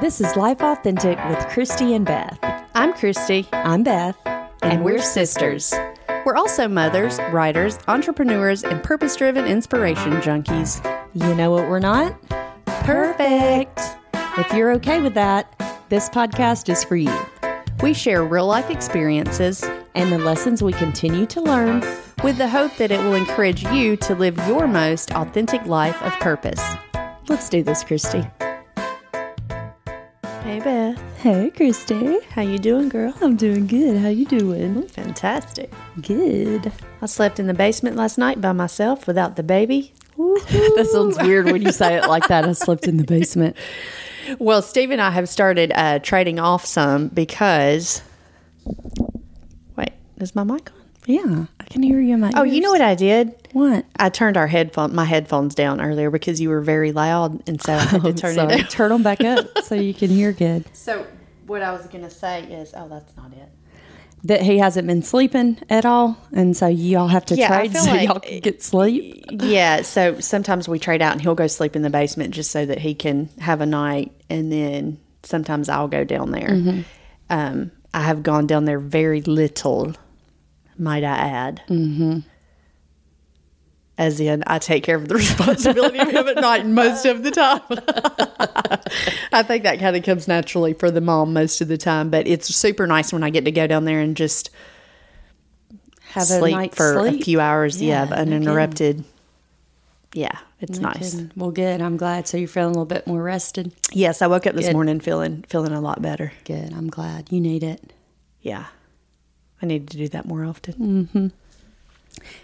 This is Life Authentic with Christie and Beth. I'm Christie, I'm Beth, and, we're sisters. We're also mothers, writers, entrepreneurs, and purpose driven inspiration junkies. You know what we're not? Perfect. If you're okay with that, this podcast is for you We share real life experiences and the lessons we continue to learn. with the hope that it will encourage you to live your most authentic life of purpose. Let's do this, Christie. Hey Beth, Hey, Christie. how you doing, girl? I'm doing good. How you doing? Fantastic. Good. I slept in the basement last night by myself without the baby. that sounds weird when you say it like that. I slept in the basement. Well, Steve and I have started uh, trading off some because. Wait, is my mic on? Yeah, I can hear you in my Oh, you know what I did? What? I turned our headphone my headphones down earlier because you were very loud, and so I had to turn so it down. turn them back up so you can hear good. So what I was gonna say is, oh, that's not it. That he hasn't been sleeping at all, and so y'all have to Yeah, trade so like- y'all can get sleep. Yeah, so sometimes we trade out, and he'll go sleep in the basement just so that he can have a night, and then sometimes I'll go down there. Um, I have gone down there very little, might I add. Mm-hmm. As in, I take care of the responsibility of him at night most of the time. I think that kind of comes naturally for the mom most of the time, but it's super nice when I get to go down there and just Have sleep for sleep. a few hours. Yeah, Yeah, no uninterrupted. yeah, it's No nice. kidding. Well, good. I'm glad. So you're feeling a little bit more rested. Yes, I woke up this Good. morning feeling feeling a lot better. Good. I'm glad. You need it. Yeah, I need to do that more often. Mm-hmm.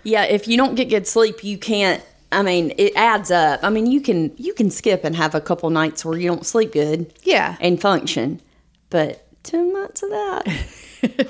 Yeah. If you don't get good sleep, you can't. I mean, it adds up. I mean, you can you can skip and have a couple nights where you don't sleep good. Yeah. And function, but two months of that.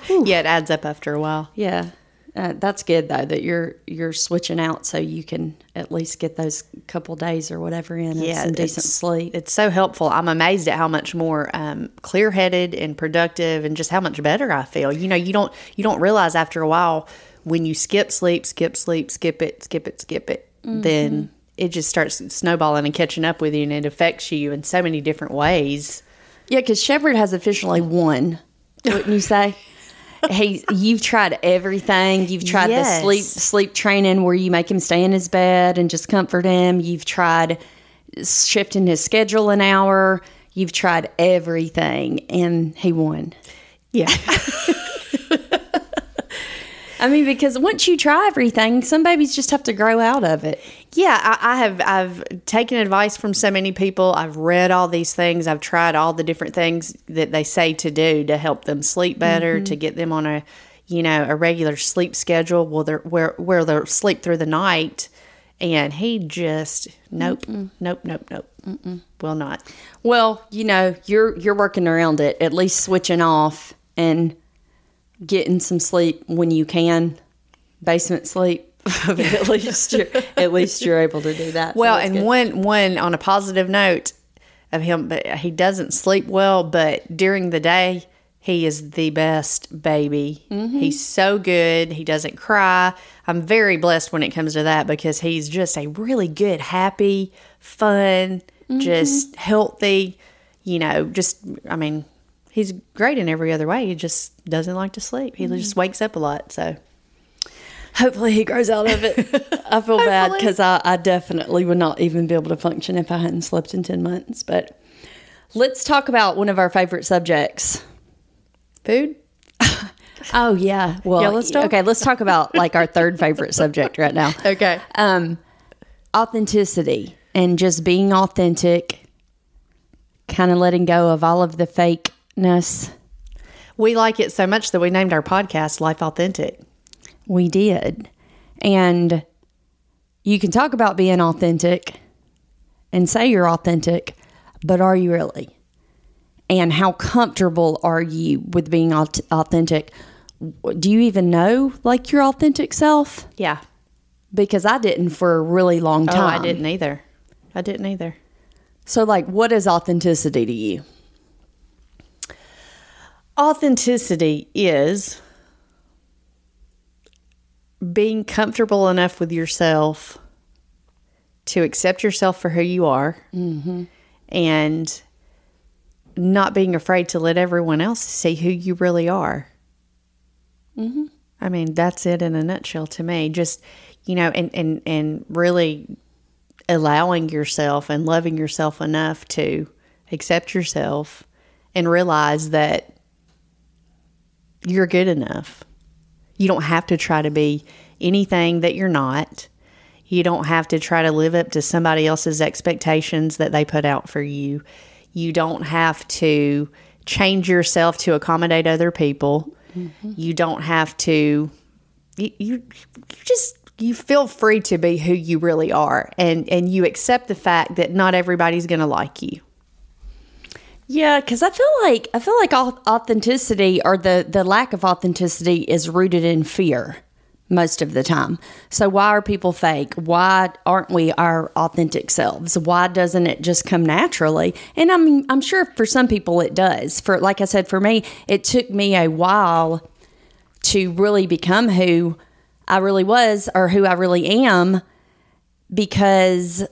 Yeah, it adds up after a while. Yeah. Uh, that's good though that you're you're switching out so you can at least get those couple days or whatever in Yeah, some decent sleep. It's so helpful. I'm amazed at how much more um, clear headed and productive, and just how much better I feel. You know, you don't you don't realize after a while when you skip sleep, skip sleep, skip it, skip it, skip it, then it just starts snowballing and catching up with you, and it affects you in so many different ways. Yeah, because Shepard has officially won. Wouldn't you say? He, you've tried everything. You've tried the sleep sleep training where you make him stay in his bed and just comfort him. You've tried shifting his schedule an hour. You've tried everything, and he won. Yeah. I mean, because once you try everything, some babies just have to grow out of it. Yeah, I, I have. I've taken advice from so many people. I've read all these things. I've tried all the different things that they say to do to help them sleep better, to mm-hmm. get them on a, you know, a regular sleep schedule. Well, they're where where they'll sleep through the night, and he just nope, nope, nope, nope, will not. Well, you know, you're you're working around it, at least switching off and getting some sleep when you can. Basement sleep. At least you're at least you're able to do that. Well, that's and good. one one on a positive note of him, but he doesn't sleep well. But during the day, he is the best baby. Mm-hmm. He's so good. He doesn't cry. I'm very blessed when it comes to that because he's just a really good, happy, fun, mm-hmm. just healthy. You know, just I mean, he's great in every other way. He just doesn't like to sleep. He just wakes up a lot. So hopefully he grows out of it. I feel bad because I, I definitely would not even be able to function if I hadn't slept in ten months. But let's talk about one of our favorite subjects. food. Oh yeah. Well, Yellowstone? okay. Let's talk about like our third favorite subject right now. Okay. um, authenticity and just being authentic, kind of letting go of all of the fakeness. We like it so much that we named our podcast Life Authentic. We did. And you can talk about being authentic and say you're authentic, but are you really? And how comfortable are you with being authentic? Do you even know like your authentic self? Yeah. Because I didn't for a really long Oh, time. I didn't either. I didn't either. So, like, what is authenticity to you? Authenticity is being comfortable enough with yourself to accept yourself for who you are and not being afraid to let everyone else see who you really are. Mm-hmm. I mean, that's it in a nutshell to me. Just, you know, and, and, and really allowing yourself and loving yourself enough to accept yourself and realize that you're good enough. You don't have to try to be anything that you're not. You don't have to try to live up to somebody else's expectations that they put out for you. You don't have to change yourself to accommodate other people. Mm-hmm. You don't have to you, you you just you feel free to be who you really are and and you accept the fact that not everybody's going to like you. Yeah, because I feel like I feel like authenticity or the the lack of authenticity is rooted in fear most of the time. So why are people fake? Why aren't we our authentic selves? Why doesn't it just come naturally? And I mean, I'm sure for some people it does. For like I said, for me, it took me a while to really become who I really was or who I really am because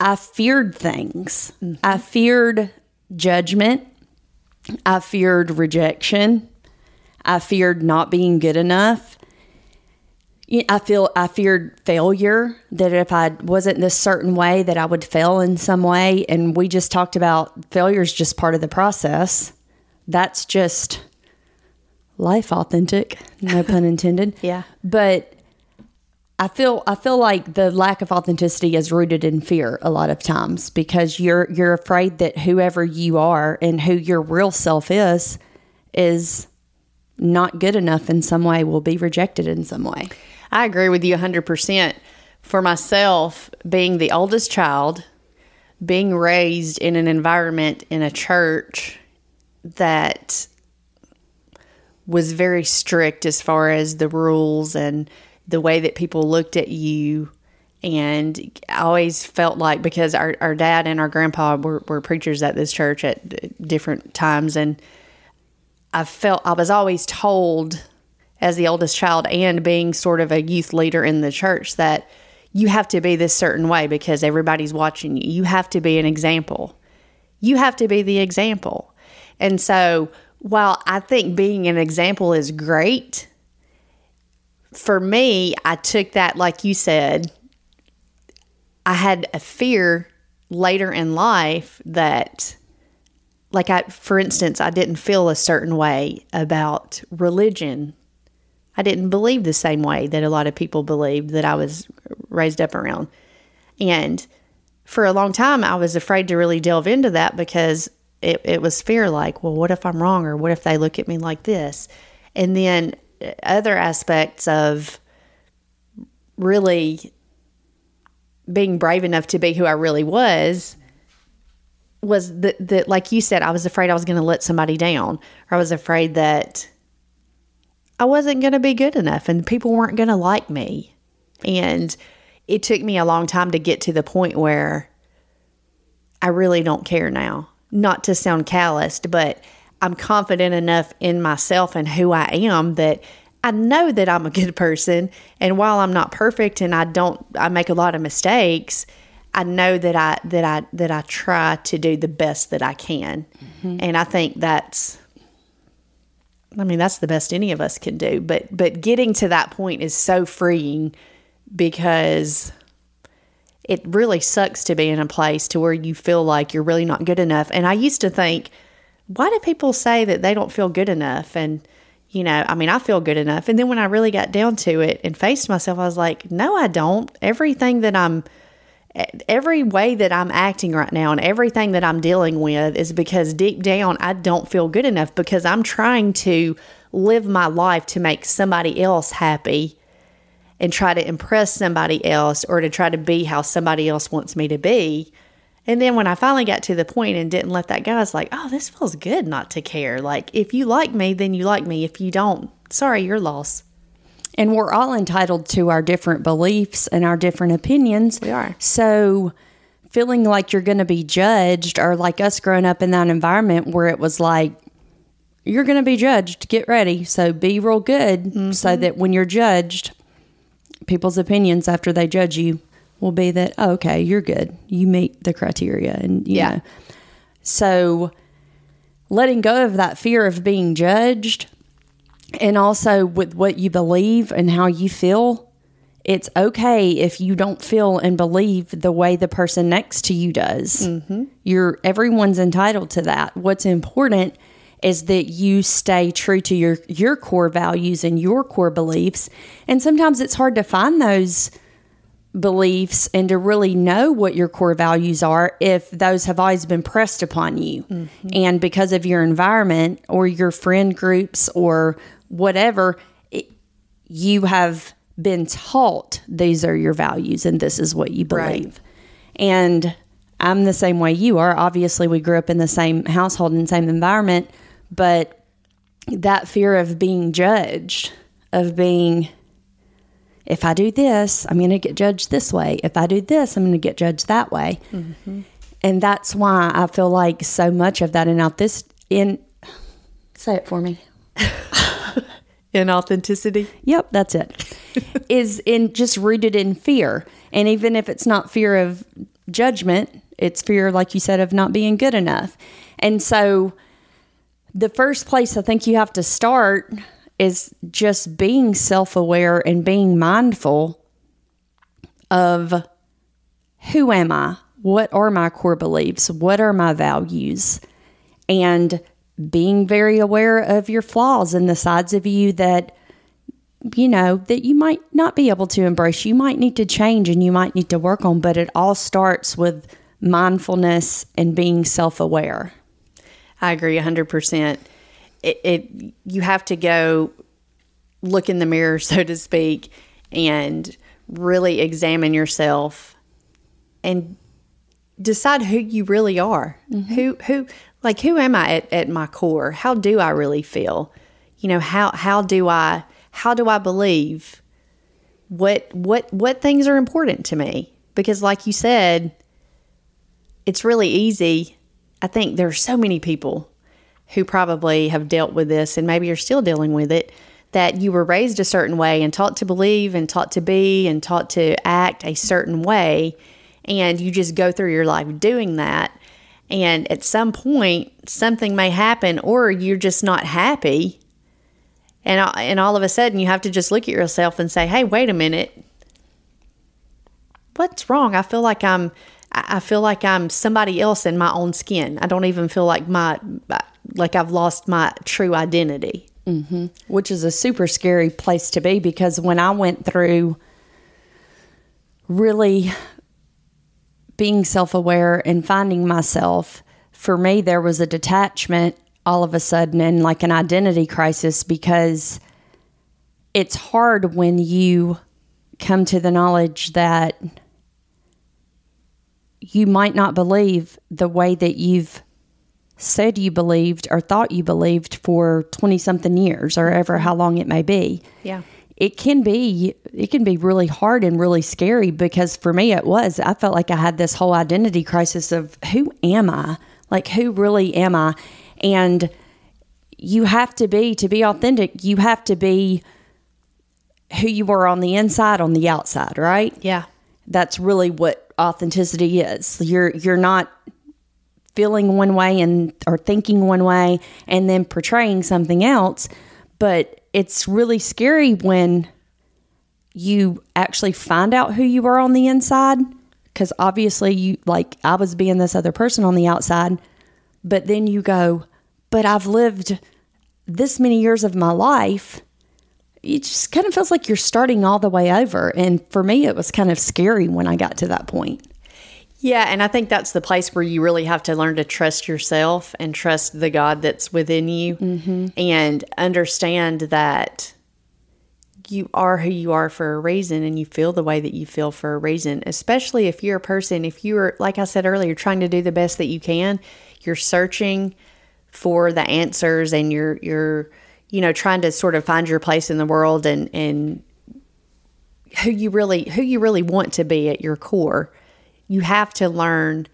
I feared things. Mm-hmm. I feared judgment. I feared rejection. I feared not being good enough. I feel I feared failure that if I wasn't this certain way that I would fail in some way and we just talked about failure is just part of the process. That's just life authentic, no pun intended. yeah. But I feel I feel like the lack of authenticity is rooted in fear a lot of times because you're you're afraid that whoever you are and who your real self is is not good enough in some way will be rejected in some way. I agree with you 100%. For myself, being the oldest child, being raised in an environment in a church that was very strict as far as the rules and the way that people looked at you. And I always felt like because our, our dad and our grandpa were, were preachers at this church at different times, and I felt I was always told as the oldest child and being sort of a youth leader in the church that you have to be this certain way because everybody's watching you. You have to be an example. You have to be the example. And so, while I think being an example is great, for me, I took that, like you said, I had a fear later in life that, like, I, for instance, I didn't feel a certain way about religion. I didn't believe the same way that a lot of people believed that I was raised up around. And for a long time, I was afraid to really delve into that because it, it was fear like, well, what if I'm wrong? Or what if they look at me like this? And then other aspects of really being brave enough to be who I really was was that, that like you said, I was afraid I was going to let somebody down, or I was afraid that I wasn't going to be good enough and people weren't going to like me. And it took me a long time to get to the point where I really don't care now. Not to sound calloused, but I'm confident enough in myself and who I am that I know that I'm a good person. And while I'm not perfect and I don't, I make a lot of mistakes. I know that I that I that I try to do the best that I can, mm-hmm. and I think that's. I mean, that's the best any of us can do. But but getting to that point is so freeing because it really sucks to be in a place to where you feel like you're really not good enough. And I used to think why do people say that they don't feel good enough? And, you know, I mean, I feel good enough. And then when I really got down to it and faced myself, I was like, no, I don't. Everything that I'm, every way that I'm acting right now and everything that I'm dealing with is because deep down I don't feel good enough because I'm trying to live my life to make somebody else happy and try to impress somebody else or to try to be how somebody else wants me to be. And then when I finally got to the point and didn't let that go, I was like, oh, this feels good not to care. Like, if you like me, then you like me. If you don't, sorry, your loss. And we're all entitled to our different beliefs and our different opinions. We are. So, feeling like you're going to be judged, or like us growing up in that environment where it was like, you're going to be judged, get ready. So, be real good mm-hmm. so that when you're judged, people's opinions after they judge you will be that oh, okay, you're good. You meet the criteria, and you yeah. know. So letting go of that fear of being judged and also with what you believe and how you feel it's okay if you don't feel and believe the way the person next to you does. Mm-hmm. You're everyone's entitled to that. What's important is that you stay true to your your core values and your core beliefs. And sometimes it's hard to find those beliefs and to really know what your core values are if those have always been pressed upon you. Mm-hmm. And because of your environment or your friend groups or whatever, it, you have been taught these are your values and this is what you believe. Right. And I'm the same way you are. Obviously, we grew up in the same household and same environment, but that fear of being judged, of being, if I do this, I'm going to get judged this way. If I do this, I'm going to get judged that way. Mm-hmm. And that's why I feel like so much of that out this in, say it for me. Inauthenticity? Yep, that's it. is in just rooted in fear. And even if it's not fear of judgment, it's fear, like you said, of not being good enough. And so the first place I think you have to start is just being self aware and being mindful of who am I? What are my core beliefs? What are my values? And being very aware of your flaws and the sides of you that you know that you might not be able to embrace you might need to change and you might need to work on but it all starts with mindfulness and being self-aware i agree 100% it, it you have to go look in the mirror so to speak and really examine yourself and decide who you really are mm-hmm. who who like who am I at, at my core? How do I really feel? You know, how how do I how do I believe what what what things are important to me? Because like you said, it's really easy. I think there are so many people who probably have dealt with this and maybe you're still dealing with it that you were raised a certain way and taught to believe and taught to be and taught to act a certain way and you just go through your life doing that and at some point, something may happen, or you're just not happy. And, and all of a sudden, you have to just look at yourself and say, hey, wait a minute. What's wrong? I feel like I'm. I feel like I'm somebody else in my own skin. I don't even feel like my like I've lost my true identity. Mm-hmm. Which is a super scary place to be because when I went through really being self aware and finding myself, for me, there was a detachment all of a sudden and like an identity crisis because it's hard when you come to the knowledge that you might not believe the way that you've said you believed or thought you believed for 20 something years or ever how long it may be. Yeah. It can be it can be really hard and really scary because for me it was. I felt like i had this whole identity crisis of who am i? Like who really am i? And you have to be to be authentic you have to be who you are on the inside on the outside right? Yeah. That's really what authenticity is. You're you're not feeling one way and or thinking one way and then portraying something else. But it's really scary when you actually find out who you are on the inside because obviously you like I was being this other person on the outside but then you go but I've lived this many years of my life. It just kind of feels like you're starting all the way over. And for me it was kind of scary when I got to that point yeah, and I think that's the place where you really have to learn to trust yourself and trust the God that's within you mm-hmm. and understand that you are who you are for a reason and you feel the way that you feel for a reason, especially if you're a person, if you're, like I said earlier, trying to do the best that you can, you're searching for the answers and you're, you're, you know, trying to sort of find your place in the world and, and, who you really who you really want to be at your core you have to learn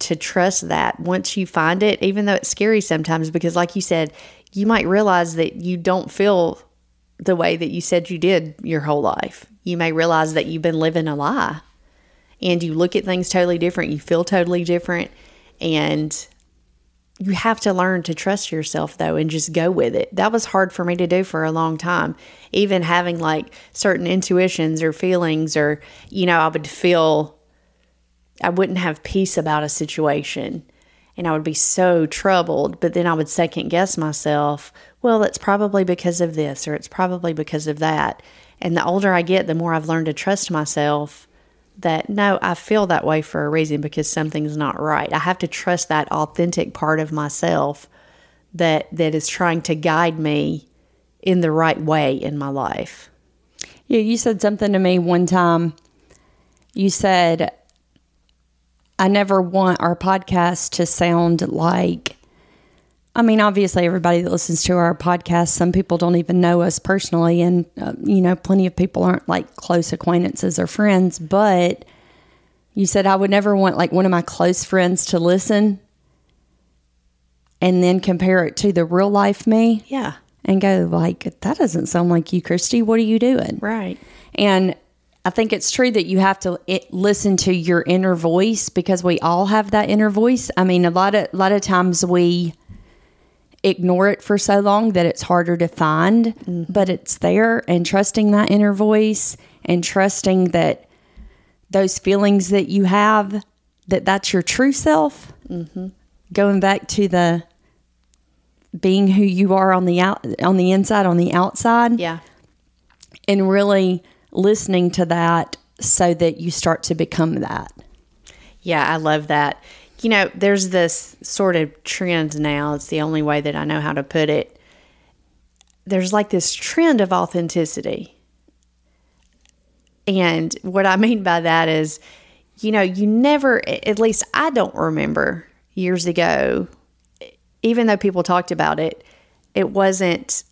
to trust that once you find it, even though it's scary sometimes, because like you said, you might realize that you don't feel the way that you said you did your whole life. You may realize that you've been living a lie and you look at things totally different, you feel totally different, and you have to learn to trust yourself though and just go with it. That was hard for me to do for a long time. Even having like certain intuitions or feelings or you know, I would feel I wouldn't have peace about a situation and I would be so troubled, but then I would second guess myself, well, it's probably because of this or it's probably because of that. And the older I get, the more I've learned to trust myself that no, I feel that way for a reason because something's not right. I have to trust that authentic part of myself that that is trying to guide me in the right way in my life. Yeah, you said something to me one time. You said I never want our podcast to sound like I mean, obviously, everybody that listens to our podcast, some people don't even know us personally, and uh, you know, plenty of people aren't like close acquaintances or friends. But you said I would never want like one of my close friends to listen and then compare it to the real life me. Yeah. And go like, that doesn't sound like you, Christie. What are you doing? Right. And I think it's true that you have to it, listen to your inner voice because we all have that inner voice. I mean, a lot of a lot of times we ignore it for so long that it's harder to find, mm-hmm. but it's there and trusting that inner voice and trusting that those feelings that you have that that's your true self. Mm-hmm. Going back to the being who you are on the out on the inside on the outside. Yeah. And really listening to that so that you start to become that. Yeah, I love that you know, there's this sort of trend now. It's the only way that I know how to put it. There's like this trend of authenticity. And what I mean by that is, you know, you never, at least I don't remember years ago, even though people talked about it, it wasn't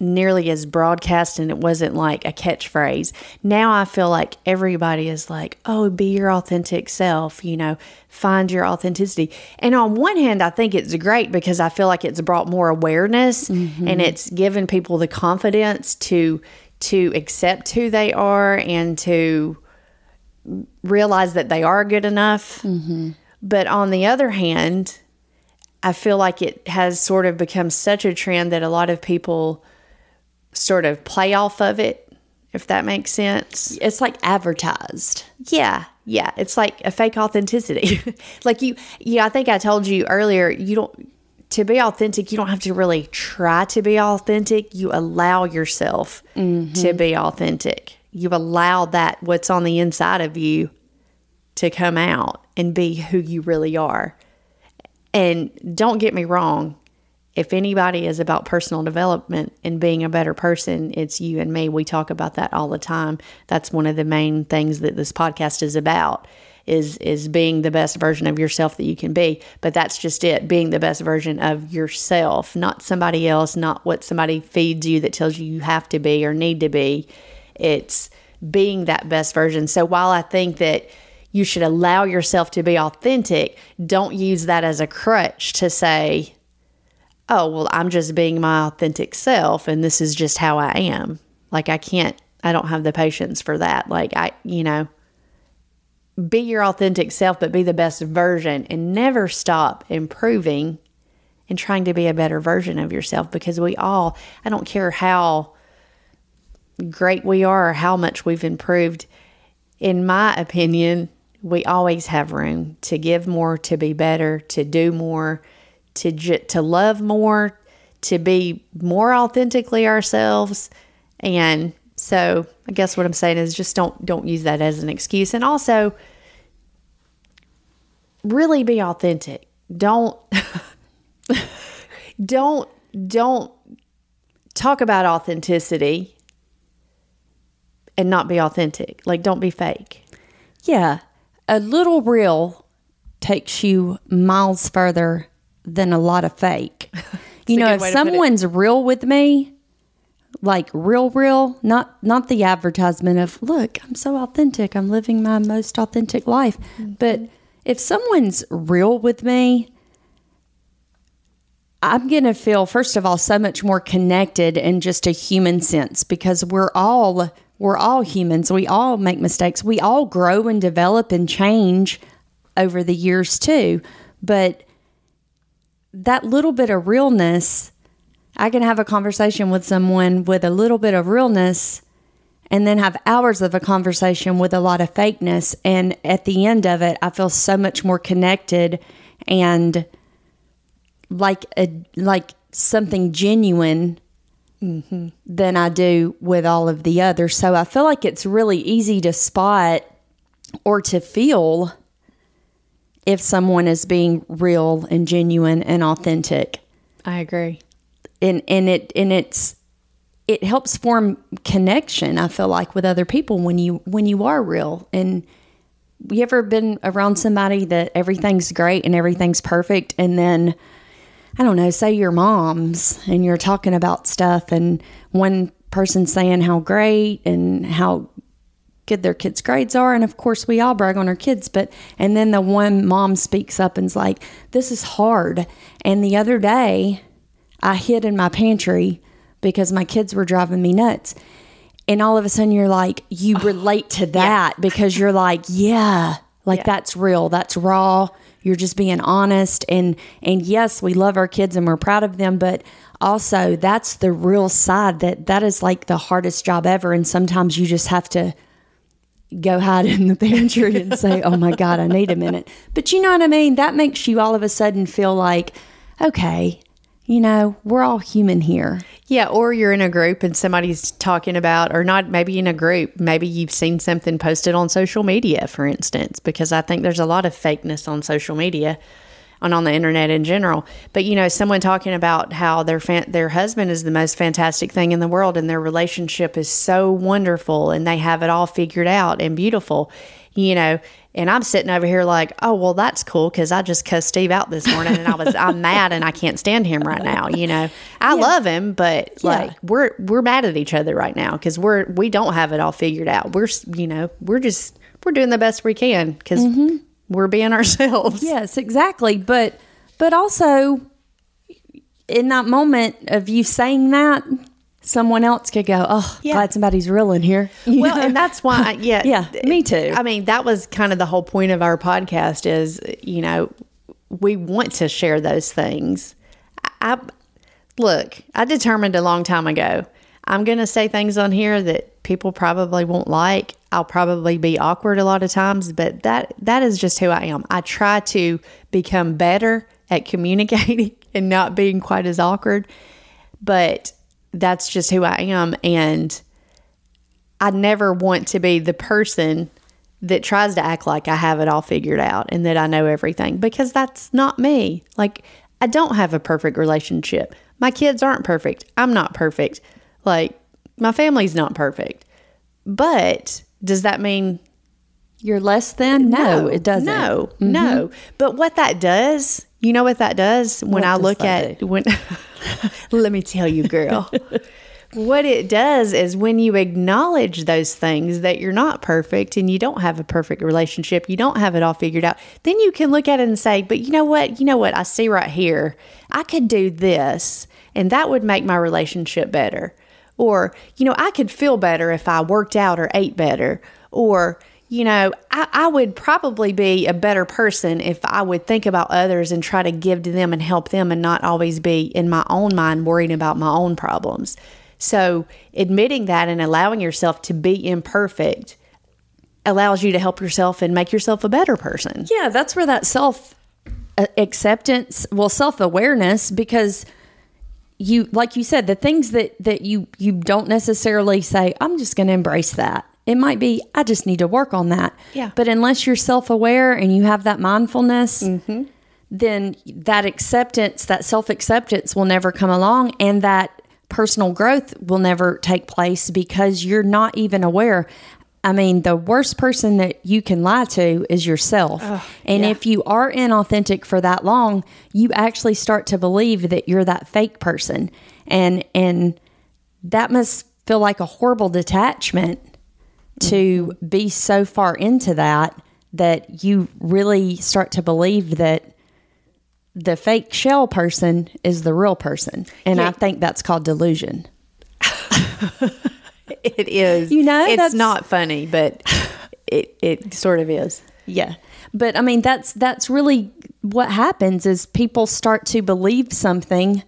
nearly as broadcast and it wasn't like a catchphrase. Now I feel like everybody is like, oh, be your authentic self, you know, find your authenticity. And on one hand, I think it's great because I feel like it's brought more awareness mm-hmm. and it's given people the confidence to to accept who they are and to realize that they are good enough. Mm-hmm. But on the other hand, I feel like it has sort of become such a trend that a lot of people sort of play off of it, if that makes sense. It's like advertised. Yeah. Yeah. It's like a fake authenticity. like you, yeah, I think I told you earlier, you don't, to be authentic, you don't have to really try to be authentic. You allow yourself mm-hmm. to be authentic. You allow that, what's on the inside of you, to come out and be who you really are. And don't get me wrong, if anybody is about personal development and being a better person, it's you and me. We talk about that all the time. That's one of the main things that this podcast is about is is being the best version of yourself that you can be. But that's just it, being the best version of yourself, not somebody else, not what somebody feeds you that tells you you have to be or need to be. It's being that best version. So while I think that you should allow yourself to be authentic, don't use that as a crutch to say, oh, well, I'm just being my authentic self and this is just how I am. Like, I can't, I don't have the patience for that. Like, I, you know, be your authentic self, but be the best version and never stop improving and trying to be a better version of yourself because we all, I don't care how great we are or how much we've improved. In my opinion, we always have room to give more, to be better, to do more to to love more, to be more authentically ourselves, and so I guess what I'm saying is just don't don't use that as an excuse, and also really be authentic. Don't don't don't talk about authenticity and not be authentic. Like don't be fake. Yeah. A little real takes you miles further than a lot of fake. you know, if someone's real with me, like real real, not not the advertisement of look, I'm so authentic, I'm living my most authentic life. Mm-hmm. But if someone's real with me, I'm going to feel first of all so much more connected in just a human sense because we're all we're all humans. We all make mistakes. We all grow and develop and change over the years too. But that little bit of realness, I can have a conversation with someone with a little bit of realness and then have hours of a conversation with a lot of fakeness. And at the end of it, I feel so much more connected and like a like something genuine mm-hmm. than I do with all of the others. So I feel like it's really easy to spot or to feel if someone is being real and genuine and authentic. I agree. And and it and it's it helps form connection, I feel like, with other people when you when you are real. And you ever been around somebody that everything's great and everything's perfect and then I don't know, say your mom's and you're talking about stuff and one person saying how great and how good their kids' grades are. And of course, we all brag on our kids, but, and then the one mom speaks up and's like, this is hard. And the other day, I hid in my pantry because my kids were driving me nuts. And all of a sudden, you're like, you oh, relate to that because you're like, yeah, like Yeah. that's real, that's raw. You're just being honest, and and yes, we love our kids and we're proud of them, but also that's the real side that that is like the hardest job ever. And sometimes you just have to go hide in the pantry and say, "Oh my God, I need a minute." But you know what I mean? That makes you all of a sudden feel like, okay, you know, we're all human here. Yeah, or you're in a group and somebody's talking about, or not maybe in a group, maybe you've seen something posted on social media, for instance, because I think there's a lot of fakeness on social media and on the internet in general. But you know, someone talking about how their fan- their husband is the most fantastic thing in the world and their relationship is so wonderful and they have it all figured out and beautiful, you know. And I'm sitting over here like, oh well, that's cool because I just cussed Steve out this morning and I was I'm mad and I can't stand him right now. You know, I love him, but Yeah. like we're we're mad at each other right now because we're we don't have it all figured out. We're you know we're just we're doing the best we can because mm-hmm. We're being ourselves. Yes, exactly. But but also in that moment of you saying that, someone else could go, "Oh, Yeah. glad somebody's real in here." You Well, know? and that's why, yeah, Yeah, me too. I mean, that was kind of the whole point of our podcast. Is you know, we want to share those things. I, I look. I determined a long time ago. I'm going to say things on here that people probably won't like. I'll probably be awkward a lot of times, but that that is just who I am. I try to become better at communicating and not being quite as awkward, but that's just who I am and I never want to be the person that tries to act like I have it all figured out and that I know everything because that's not me. Like, I don't have a perfect relationship. My kids aren't perfect. I'm not perfect. Like, my family's not perfect. But does that mean You're less than? No, it doesn't. no, mm-hmm. no. But what that does, you know what that does when What I does look at when let me tell you, girl. what it does is when you acknowledge those things that you're not perfect and you don't have a perfect relationship, you don't have it all figured out, then you can look at it and say, but you know what? You know what? I see right here. I could do this and that would make my relationship better. Or, you know, I could feel better if I worked out or ate better. Or, you know, I, I would probably be a better person if I would think about others and try to give to them and help them and not always be in my own mind worrying about my own problems. So, admitting that and allowing yourself to be imperfect allows you to help yourself and make yourself a better person. Yeah, that's where that self acceptance, well, self awareness, because you, like you said, the things that that you you don't necessarily say, I'm just going to embrace that. It might be, I just need to work on that. Yeah. But unless you're self aware and you have that mindfulness, mm-hmm. then that acceptance, that self acceptance will never come along, and that personal growth will never take place because you're not even aware. I mean, the worst person that you can lie to is yourself. and yeah. if you are inauthentic for that long, you actually start to believe that you're that fake person. And and that must feel like a horrible detachment to mm-hmm. be so far into that that you really start to believe that the fake shell person is the real person. And I think that's called delusion. It is. You know, it's that's- not funny, but it, it sort of is. Yeah. But I mean, that's that's really what happens is people start to believe something,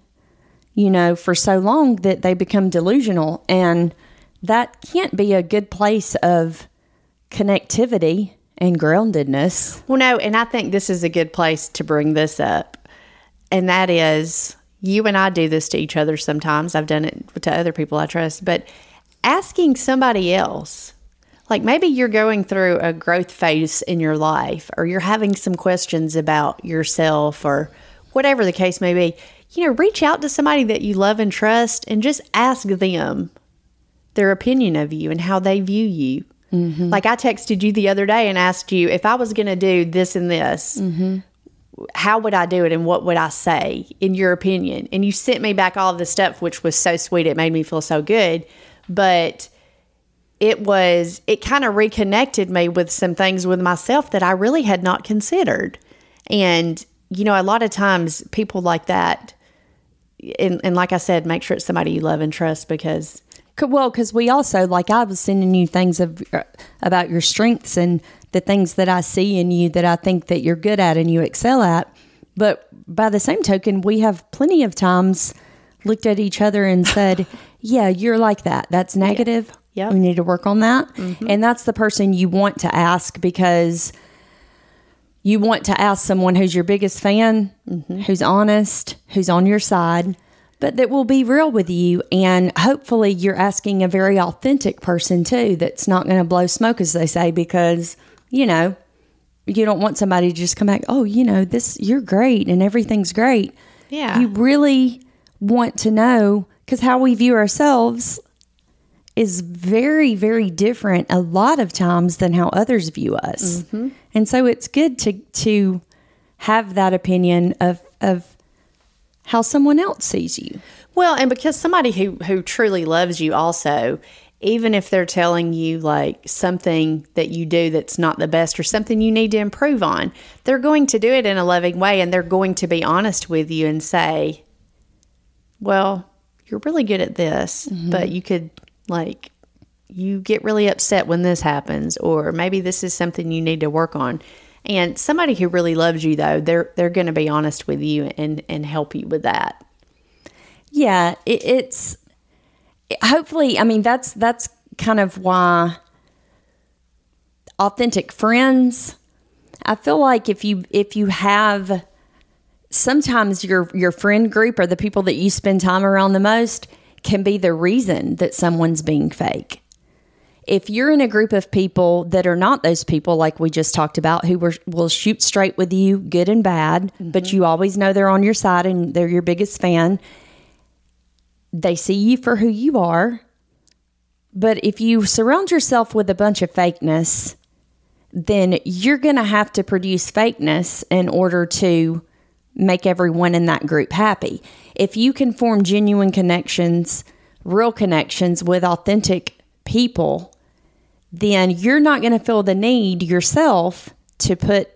you know, for so long that they become delusional, and that can't be a good place of connectivity and groundedness. Well, no, and I think this is a good place to bring this up. And that is, you and I do this to each other sometimes. I've done it to other people I trust, but asking somebody else, like maybe you're going through a growth phase in your life, or you're having some questions about yourself, or whatever the case may be, you know, reach out to somebody that you love and trust and just ask them their opinion of you and how they view you. Mm-hmm. Like I texted you the other day and asked you if I was going to do this and this, mm-hmm. how would I do it and what would I say in your opinion? And you sent me back all of the stuff, which was so sweet. It made me feel so good. But it was, it kind of reconnected me with some things with myself that I really had not considered. And, you know, a lot of times people like that, and, and like I said, make sure it's somebody you love and trust because Well, because we also like I was sending you things of uh, about your strengths and the things that I see in you that I think that you're good at and you excel at. But by the same token, we have plenty of times looked at each other and said, "Yeah, you're like that. That's negative. Yep. We need to work on that." Mm-hmm. And that's the person you want to ask because you want to ask someone who's your biggest fan, mm-hmm. who's honest, who's on your side, but that will be real with you. And hopefully, you're asking a very authentic person too that's not going to blow smoke, as they say, because, you know, you don't want somebody to just come back, oh, you know, this, you're great and everything's great. Yeah. You really want to know because how we view ourselves is very, very different a lot of times than how others view us. Mm-hmm. And so it's good to to have that opinion of of how someone else sees you. Well, and because somebody who who truly loves you also, even if they're telling you like something that you do that's not the best or something you need to improve on, they're going to do it in a loving way and they're going to be honest with you and say, "Well, you're really good at this, but mm-hmm. you could like you get really upset when this happens or maybe this is something you need to work on." And somebody who really loves you though, they're they're going to be honest with you and and help you with that. Yeah, it, it's hopefully. I mean, that's that's kind of why authentic friends. I feel like if you if you have sometimes your your friend group or the people that you spend time around the most can be the reason that someone's being fake. If you're in a group of people that are not those people like we just talked about who were, will shoot straight with you, good and bad, but mm-hmm. you always know they're on your side and they're your biggest fan, they see you for who you are. But if you surround yourself with a bunch of fakeness, then you're going to have to produce fakeness in order to make everyone in that group happy. If you can form genuine connections, real connections with authentic people, then you're not going to feel the need yourself to put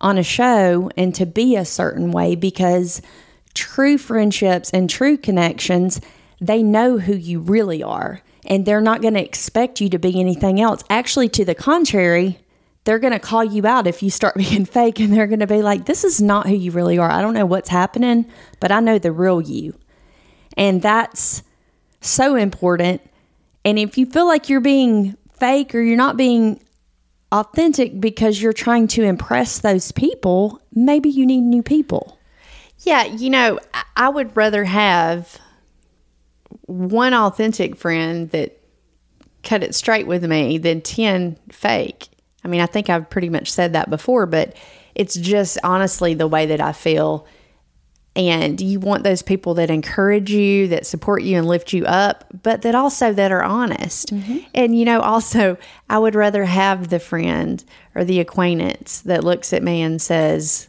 on a show and to be a certain way because true friendships and true connections, they know who you really are and they're not going to expect you to be anything else. Actually, to the contrary, they're going to call you out if you start being fake and they're going to be like, this is not who you really are. I don't know what's happening, but I know the real you. And that's so important. And if you feel like you're being fake or you're not being authentic because you're trying to impress those people, maybe you need new people. Yeah, you know, I- would rather have one authentic friend that cut it straight with me than 10 fake. I mean, I think I've pretty much said that before, but it's just honestly the way that I feel. And you want those people that encourage you, that support you and lift you up, but that also that are honest. Mm-hmm. And you know, also I would rather have the friend or the acquaintance that looks at me and says,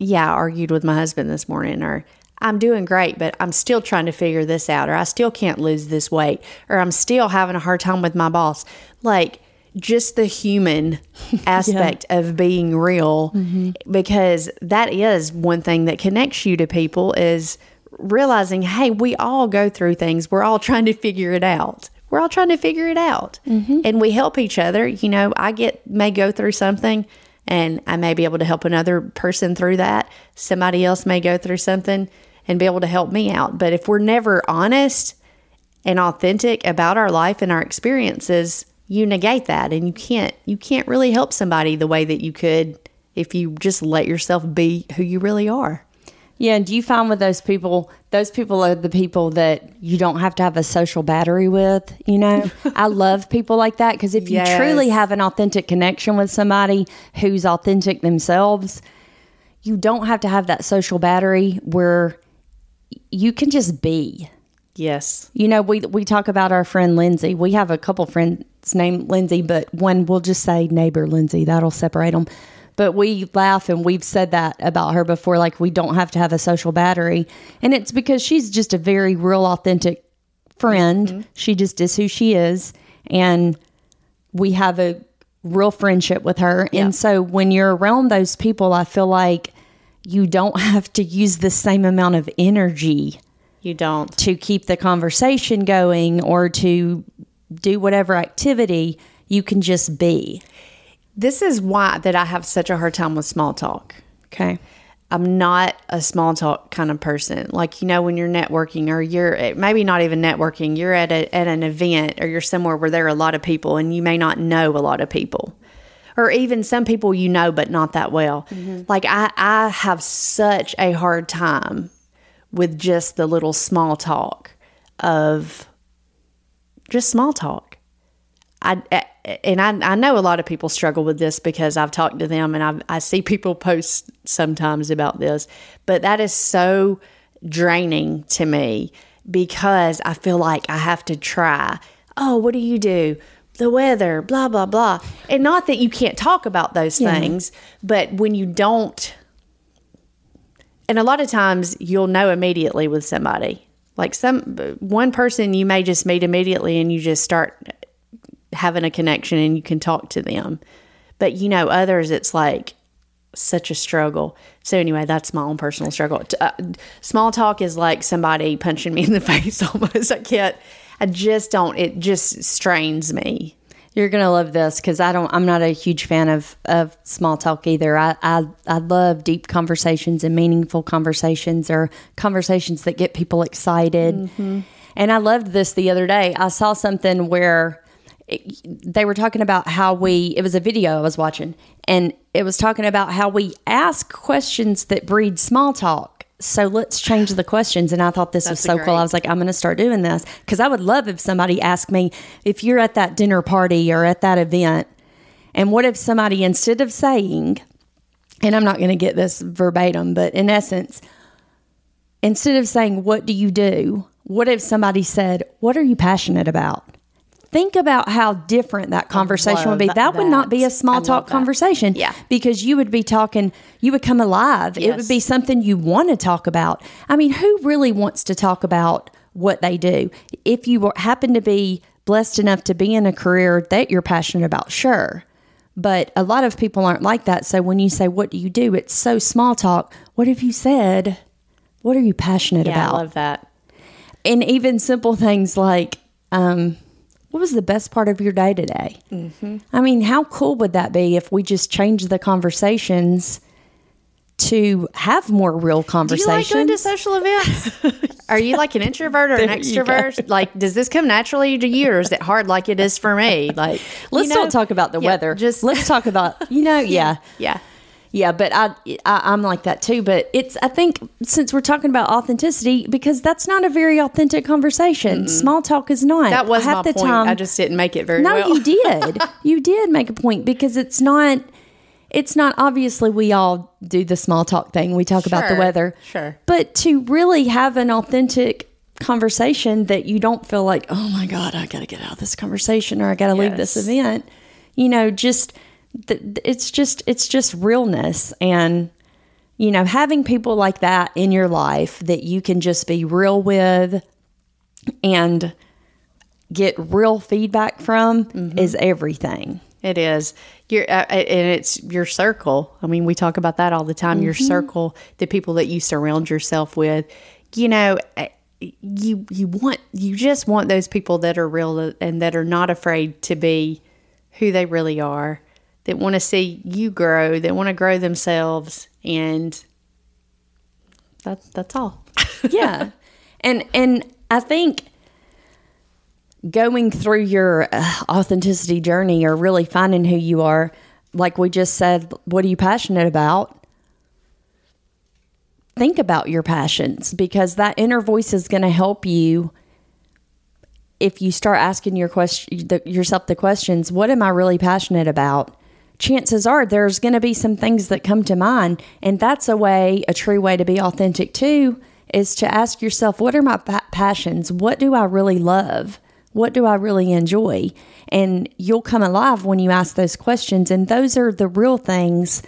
yeah, I argued with my husband this morning, or I'm doing great, but I'm still trying to figure this out, or I still can't lose this weight, or I'm still having a hard time with my boss. Like just the human aspect of being real, mm-hmm. because that is one thing that connects you to people is realizing, hey, we all go through things. We're all trying to figure it out. we're all trying to figure it out. Mm-hmm. And we help each other. You know i get may go through something and i may be able to help another person through that. Somebody else may go through something and be able to help me out. But if we're never honest and authentic about our life and our experiences you negate that and you can't you can't really help somebody the way that you could if you just let yourself be who you really are Yeah, and do you find with those people, those people are the people that you don't have to have a social battery with, you know? I love people like that because if you Yes. truly have an authentic connection with somebody who's authentic themselves, you don't have to have that social battery where you can just be. Yes You know, we we talk about our friend Lindsay. We have a couple friends named Lindsay, but one we'll just say neighbor Lindsay. That'll separate them. But we laugh and we've said that about her before. Like we don't have to have a social battery, and it's because she's just a very real, authentic friend. Mm-hmm. She just is who she is, and we have a real friendship with her. And so when you're around those people, I feel like you don't have to use the same amount of energy you don't to keep the conversation going or to do whatever activity, you can just be. this is why that i have such a hard time with small talk Okay. I'm not a small talk kind of person. Like you know, when you're networking or you're eh, maybe not even networking, you're at a, at an event or you're somewhere where there are a lot of people and you may not know a lot of people, or even some people you know but not that well. Mm-hmm. Like I, I have such a hard time with just the little small talk of just small talk. I, and I, I know a lot of people struggle with this because I've talked to them and I've, I see people post sometimes about this, but that is so draining to me because I feel like I have to try. Oh, what do you do? The weather, blah, blah, blah. And not that you can't talk about those things, but when you don't, and a lot of times you'll know immediately with somebody. Like some one person you may just meet immediately and you just start having a connection and you can talk to them. But you know, others it's like such a struggle. So anyway, that's my own personal struggle. Uh, small talk is like somebody punching me in the face almost. I can't. I just don't. It just strains me. You're gonna love this because I don't. I'm not a huge fan of of small talk either. I I, I love deep conversations and meaningful conversations or conversations that get people excited. Mm-hmm. And I loved this the other day. I saw something where it, they were talking about how we. It was a video I was watching, and it was talking about how we ask questions that breed small talk. So let's change the questions. And I thought this was so cool. I was like, I'm going to start doing this because I would love if somebody asked me if you're at that dinner party or at that event, and what if somebody, instead of saying, and I'm not going to get this verbatim, but in essence, instead of saying, What do you do? What if somebody said, What are you passionate about? Think about how different that conversation would be. love That would not be a small I talk that. conversation. Yeah. Because you would be talking, you would come alive. It would be something you want to talk about. I mean, who really wants to talk about what they do? If you were- happen to be blessed enough to be in a career that you're passionate about, sure. But a lot of people aren't like that. So when you say, What do you do? It's so small talk. What have you said? What are you passionate Yeah, about? I love that. and even simple things like um, what was the best part of your day today mm-hmm. i mean how cool would that be if we just changed the conversations to have more real Do you conversations like going to social events? Are you like an introvert or an There you go. extrovert? Like, does this come naturally to you, or is it hard like it is for me? Like, let's you know, not talk about the yeah, weather Just let's talk about you know yeah yeah, Yeah, but I, I I'm like that too. But it's I think since we're talking about authenticity, because that's not a very authentic conversation. Mm-hmm. Small talk is not. that was Half my the point. time- I just didn't make it very no, well. you did. You did make a point because it's not. It's not obviously we all do the small talk thing. We talk about the weather, sure. But to really have an authentic conversation that you don't feel like, oh my god, I got to get out of this conversation or I got to leave this event. You know, just it's just it's just realness and you know having people like that in your life that you can just be real with and get real feedback from Mm-hmm. is everything. It is. Your uh, and it's your circle. I mean, we talk about that all the time. Your Mm-hmm. circle, the people that you surround yourself with. You know, eh, you you want you just want those people that are real and that are not afraid to be who they really are that want to see you grow that want to grow themselves and that that's all yeah. And and I think going through your uh, authenticity journey or really finding who you are, like we just said, what are you passionate about? Think about your passions because that inner voice is going to help you if you start asking your question the, yourself the questions, what am I really passionate about? Chances are there's going to be some things that come to mind, and that's a way, a true way to be authentic too, is to ask yourself, what are my pa- passions? What do I really love? What do I really enjoy? And you'll come alive when you ask those questions. And those are the real things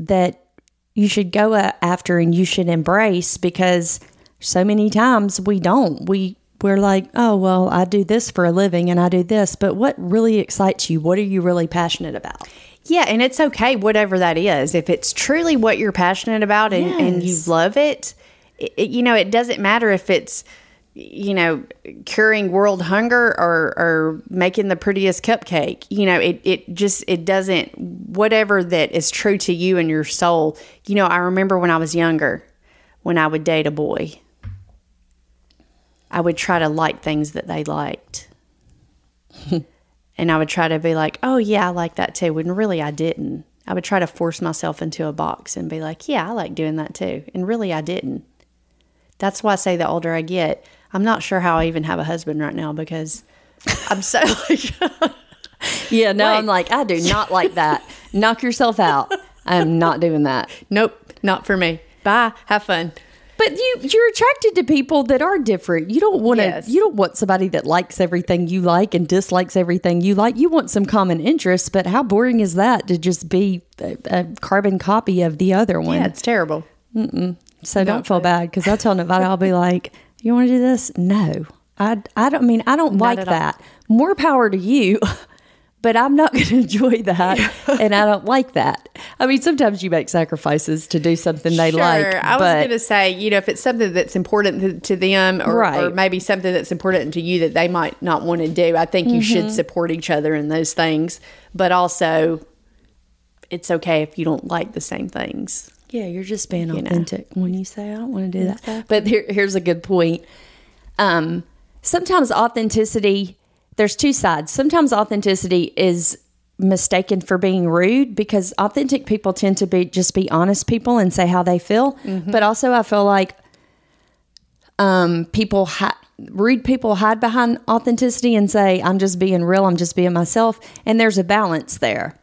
that you should go after and you should embrace because so many times we don't. We we're like, "Oh, well, I do this for a living and I do this." But what really excites you? What are you really passionate about? Yeah, and it's okay, whatever that is. If it's truly what you're passionate about and, and you Yes. love it, it, you know, it doesn't matter if it's, you know, curing world hunger or, or making the prettiest cupcake. You know, it, it just, it doesn't, whatever that is true to you and your soul. You know, I remember when I was younger, when I would date a boy, I would try to like things that they liked. And I would try to be like, oh, yeah, I like that too. When really I didn't. I would try to force myself into a box and be like, yeah, I like doing that too. And really I didn't. That's why I say the older I get, I'm not sure how I even have a husband right now because I'm so like, Yeah, no, Wait. I'm like, I do not like that. Knock yourself out. I'm not doing that. nope, not for me. Bye. Have fun. But you you're attracted to people that are different. You don't want to Yes. you don't want somebody that likes everything you like and dislikes everything you like. You want some common interests, but how boring is that to just be a, a carbon copy of the other one? Yeah, it's terrible. so don't feel bad because I tell Nevada I'll be like, "You want to do this?" No. I I don't I mean I don't like at all. that. More power to you. But I'm not going to enjoy that, and I don't like that. I mean, sometimes you make sacrifices to do something they sure. like. I was going to say, you know, if it's something that's important to, to them or, Right. or maybe something that's important to you that they might not want to do, I think you Mm-hmm. should support each other in those things. But also, it's okay if you don't like the same things. Yeah, you're just being know. authentic when you say I don't want to do that. But here, here's a good point. Um, sometimes authenticity, there's two sides. Sometimes authenticity is mistaken for being rude because authentic people tend to be just be honest people and say how they feel. But also, I feel like um, people ha- rude people hide behind authenticity and say I'm just being real, I'm just being myself, and there's a balance there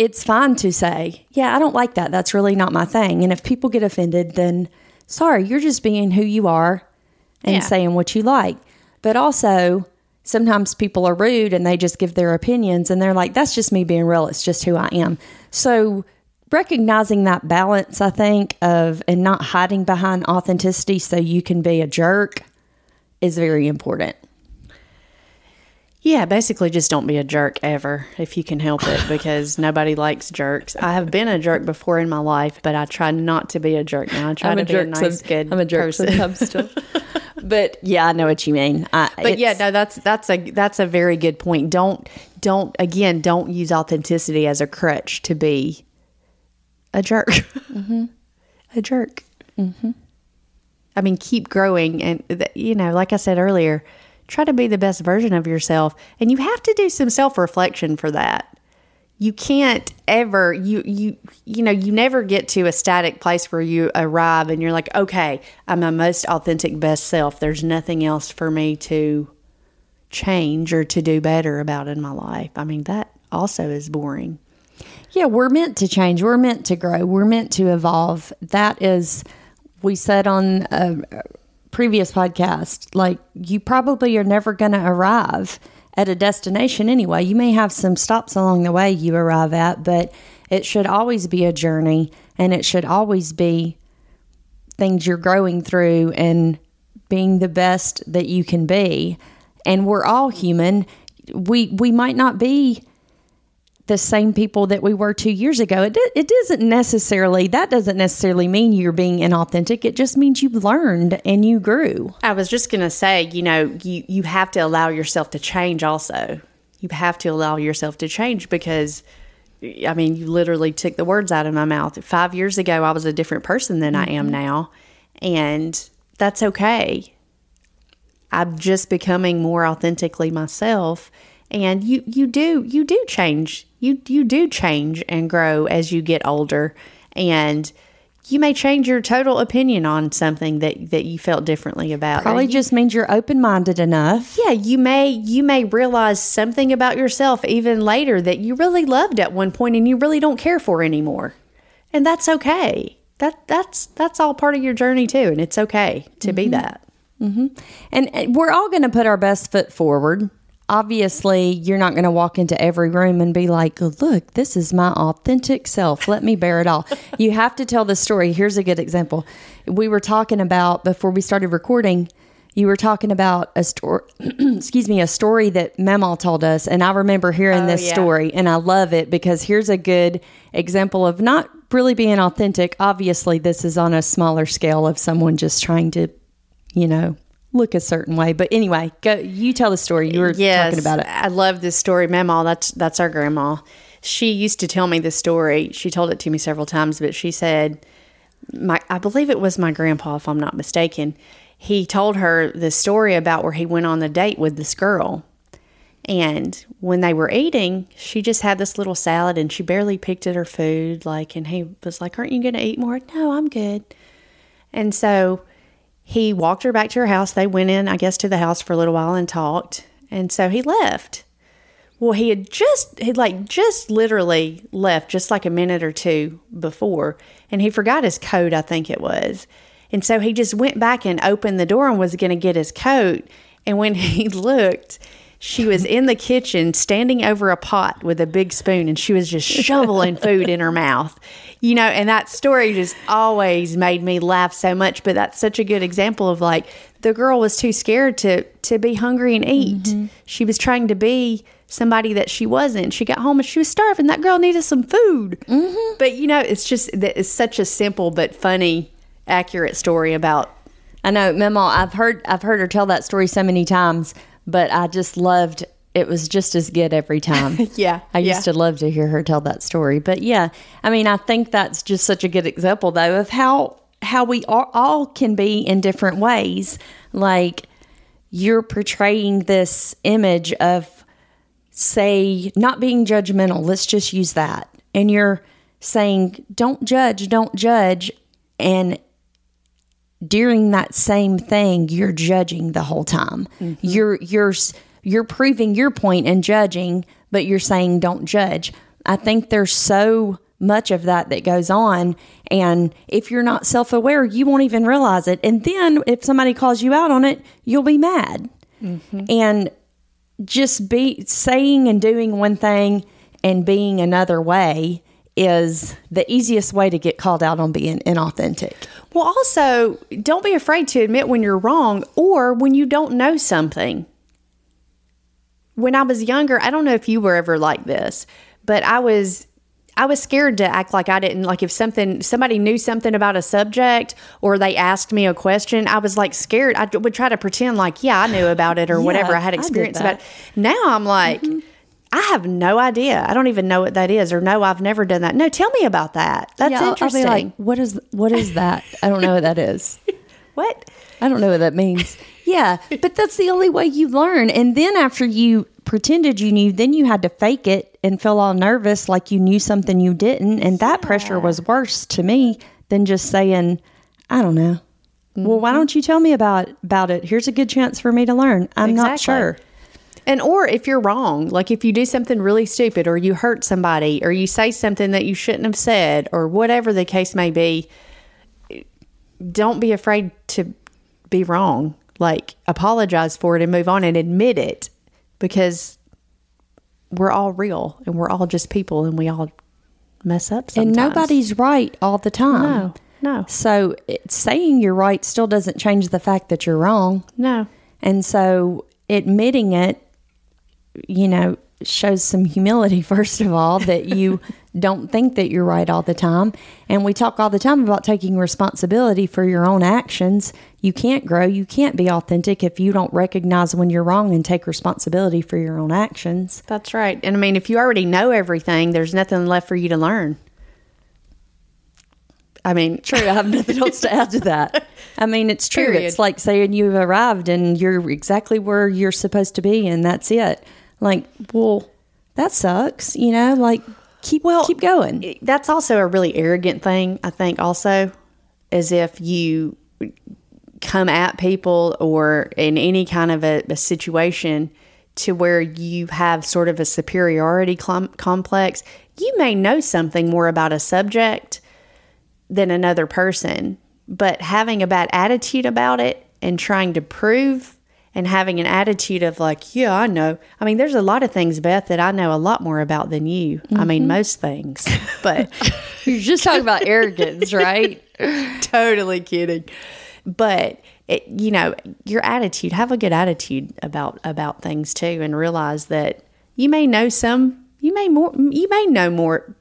it's fine to say, yeah, I don't like that. That's really not my thing. And if people get offended, then sorry, you're just being who you are and Yeah. saying what you like. But also, sometimes people are rude and they just give their opinions and they're like, that's just me being real. It's just who I am. So, recognizing that balance, I think, of and not hiding behind authenticity so you can be a jerk is very important. Yeah, basically just don't be a jerk ever if you can help it because nobody likes jerks. I have been a jerk before in my life, but I try not to be a jerk now. I try to be a nice, some- good I'm a jerk sometimes still. but yeah, I know what you mean. I, But yeah, no, that's that's a that's a very good point. Don't don't again don't use authenticity as a crutch to be a jerk. Mm-hmm. A jerk. Mm-hmm. I mean, keep growing, and th- you know, like I said earlier, try to be the best version of yourself, and you have to do some self reflection for that. You can't ever you you you know you never get to a static place where you arrive and you're like, okay, I'm my most authentic best self. There's nothing else for me to change or to do better about in my life. I mean, that also is boring. Yeah, we're meant to change. We're meant to grow. We're meant to evolve. That is, we said on a previous podcast, like you probably are never going to arrive at a destination anyway. You may have some stops along the way you arrive at, but it should always be a journey and it should always be things you're growing through and being the best that you can be. And we're all human. We we might not be the same people that we were two years ago. It, it doesn't necessarily, that doesn't necessarily mean you're being inauthentic. It just means you've learned and you grew. I was just going to say, you know, you, you have to allow yourself to change also. You have to allow yourself to change because, I mean, you literally took the words out of my mouth. Five years ago, I was a different person than I am mm-hmm. now. And that's okay. I'm just becoming more authentically myself. And you, you do you do change. You you do change and grow as you get older. And you may change your total opinion on something that, that you felt differently about. Probably You- just means you're open minded enough. yeah, you may you may realize something about yourself even later that you really loved at one point and you really don't care for anymore. And that's okay. That that's that's all part of your journey too, and it's okay to be that. And uh, we're all going to put our best foot forward. Obviously, you're not going to walk into every room and be like, look, this is my authentic self. Let me bear it all. you have to tell the story. Here's a good example. We were talking about, before we started recording, you were talking about a story, excuse me, a story that Mamaw told us. And I remember hearing Oh, this yeah. story and I love it because here's a good example of not really being authentic. Obviously, this is on a smaller scale of someone just trying to you know, look a certain way. But anyway, go. You tell the story. You were talking about it. I love this story. Mamaw, that's that's our grandma. She used to tell me this story. She told it to me several times, but she said, "My, I believe it was my grandpa, if I'm not mistaken. He told her the story about where he went on the date with this girl, and when they were eating, she just had this little salad, and she barely picked at her food. Like, and he was like, "Aren't you going to eat more?" No, I'm good. And so he walked her back to her house. They went in, I guess, to the house for a little while and talked. And so he left. Well, he had just, he like just literally left just like a minute or two before, and he forgot his coat, I think it was. And so he just went back and opened the door and was going to get his coat. And when he looked, she was in the kitchen standing over a pot with a big spoon and she was just shoveling food in her mouth. You know, and that story just always made me laugh so much, but that's such a good example of like the girl was too scared to to be hungry and eat. Mm-hmm. She was trying to be somebody that she wasn't. She got home and she was starving. That girl needed some food. Mm-hmm. But you know, it's just that it's such a simple but funny, accurate story about I know, Mamaw. I've heard. I've heard her tell that story so many times, but I just loved. It was just as good every time. Yeah, I yeah. used to love to hear her tell that story. But yeah, I mean, I think that's just such a good example, though, of how how we are, all can be in different ways. Like you're portraying this image of say not being judgmental let's just use that and you're saying don't judge don't judge and during that same thing you're judging the whole time. Mm-hmm. You're you're you're proving your point and judging but you're saying don't judge. I think there's so much of that that goes on and if you're not self-aware you won't even realize it. And then if somebody calls you out on it you'll be mad. Mm-hmm. And just be saying and doing one thing and being another way is the easiest way to get called out on being inauthentic. Well, also, don't be afraid to admit when you're wrong or when you don't know something. When I was younger, I don't know if you were ever like this, but I was I was scared to act like I didn't like if something somebody knew something about a subject or they asked me a question, I was like scared. I would try to pretend like, yeah, I knew about it or whatever. I had experience that. about it. Now I'm like mm-hmm. I have no idea. I don't even know what that is, or no, I've never done that. No, tell me about that. That's Yeah, I'll- interesting. I'll be like, what is what is that? I don't know what that is. what? I don't know what that means. Yeah, but that's the only way you learn. And then after you pretended you knew, then you had to fake it and feel all nervous like you knew something you didn't. And that pressure was worse to me than just saying, I don't know. Well, why mm-hmm. don't you tell me about about it? Here's a good chance for me to learn. I'm not sure. And or if you're wrong, like if you do something really stupid or you hurt somebody or you say something that you shouldn't have said or whatever the case may be, don't be afraid to be wrong. Like apologize for it and move on and admit it because we're all real and we're all just people and we all mess up sometimes. And nobody's right all the time. No, no, So it, saying you're right still doesn't change the fact that you're wrong. no. And so admitting it, you know, shows some humility, first of all, that you don't think that you're right all the time. And we talk all the time about taking responsibility for your own actions. You can't grow, you can't be authentic if you don't recognize when you're wrong and take responsibility for your own actions. That's right. And I mean, if you already know everything, there's nothing left for you to learn. I mean, true. I have nothing else to add to that. I mean, it's true. Period. It's like saying you've arrived and you're exactly where you're supposed to be, and that's it. Like, well, that sucks. You know, like keep well keep going. That's also a really arrogant thing. I think also, as if you come at people or in any kind of a, a situation to where you have sort of a superiority complex. You may know something more about a subject than another person, but having a bad attitude about it and trying to prove and having an attitude of like, yeah, I know. I mean, there's a lot of things, Beth, that I know a lot more about than you. Mm-hmm. I mean, mm-hmm. most things, but you're just talking about arrogance, right? totally kidding. But it, you know, your attitude, have a good attitude about about things too, and realize that you may know some, you may more, you may know more,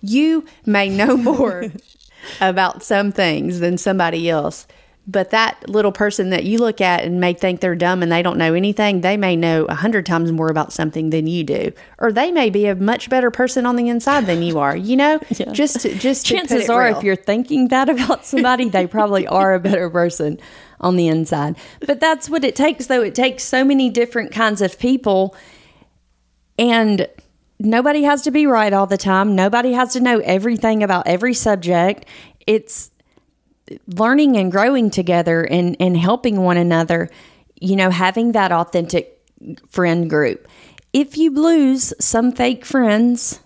you may know more about some things than somebody else. But that little person that you look at and may think they're dumb and they don't know anything, they may know a hundred times more about something than you do, or they may be a much better person on the inside than you are. You know, yeah. just to, just to chances are, real. if you're thinking that about somebody, they probably are a better person on the inside. But that's what it takes, though. It takes so many different kinds of people, and nobody has to be right all the time. Nobody has to know everything about every subject. It's learning and growing together and, and helping one another, you know, having that authentic friend group. If you lose some fake friends,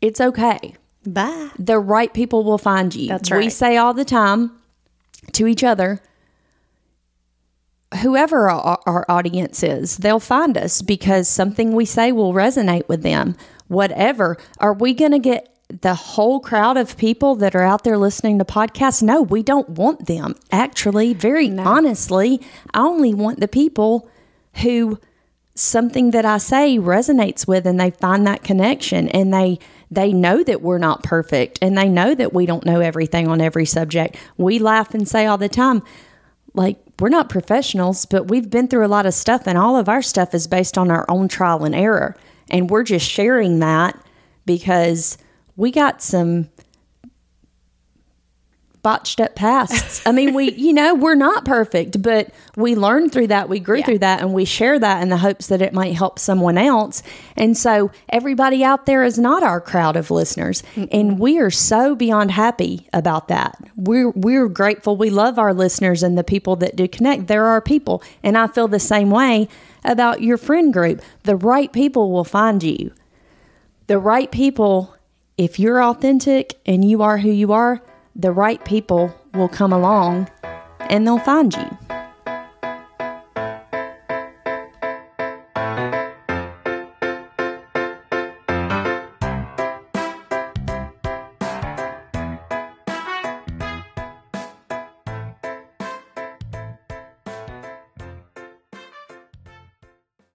it's okay. Bye. The right people will find you. That's right. We say all the time to each other, whoever our, our, audience is, they'll find us because something we say will resonate with them. Whatever. Are we going to get the whole crowd of people that are out there listening to podcasts? No, we don't want them. Actually, very no. honestly, I only want the people who something that I say resonates with and they find that connection and they they know that we're not perfect and they know that we don't know everything on every subject. We laugh and say all the time like we're not professionals, but we've been through a lot of stuff, and all of our stuff is based on our own trial and error. And we're just sharing that because we got some botched up pasts. I mean, we, you know, we're not perfect, but we learned through that, we grew yeah. through that, and we share that in the hopes that it might help someone else. And so everybody out there is not our crowd of listeners. mm And we are so beyond happy about that. We're we're grateful. We love our listeners and the people that do connect. There are people. And I feel the same way about your friend group. The right people will find you. The right people, if you're authentic and you are who you are, the right people will come along and they'll find you.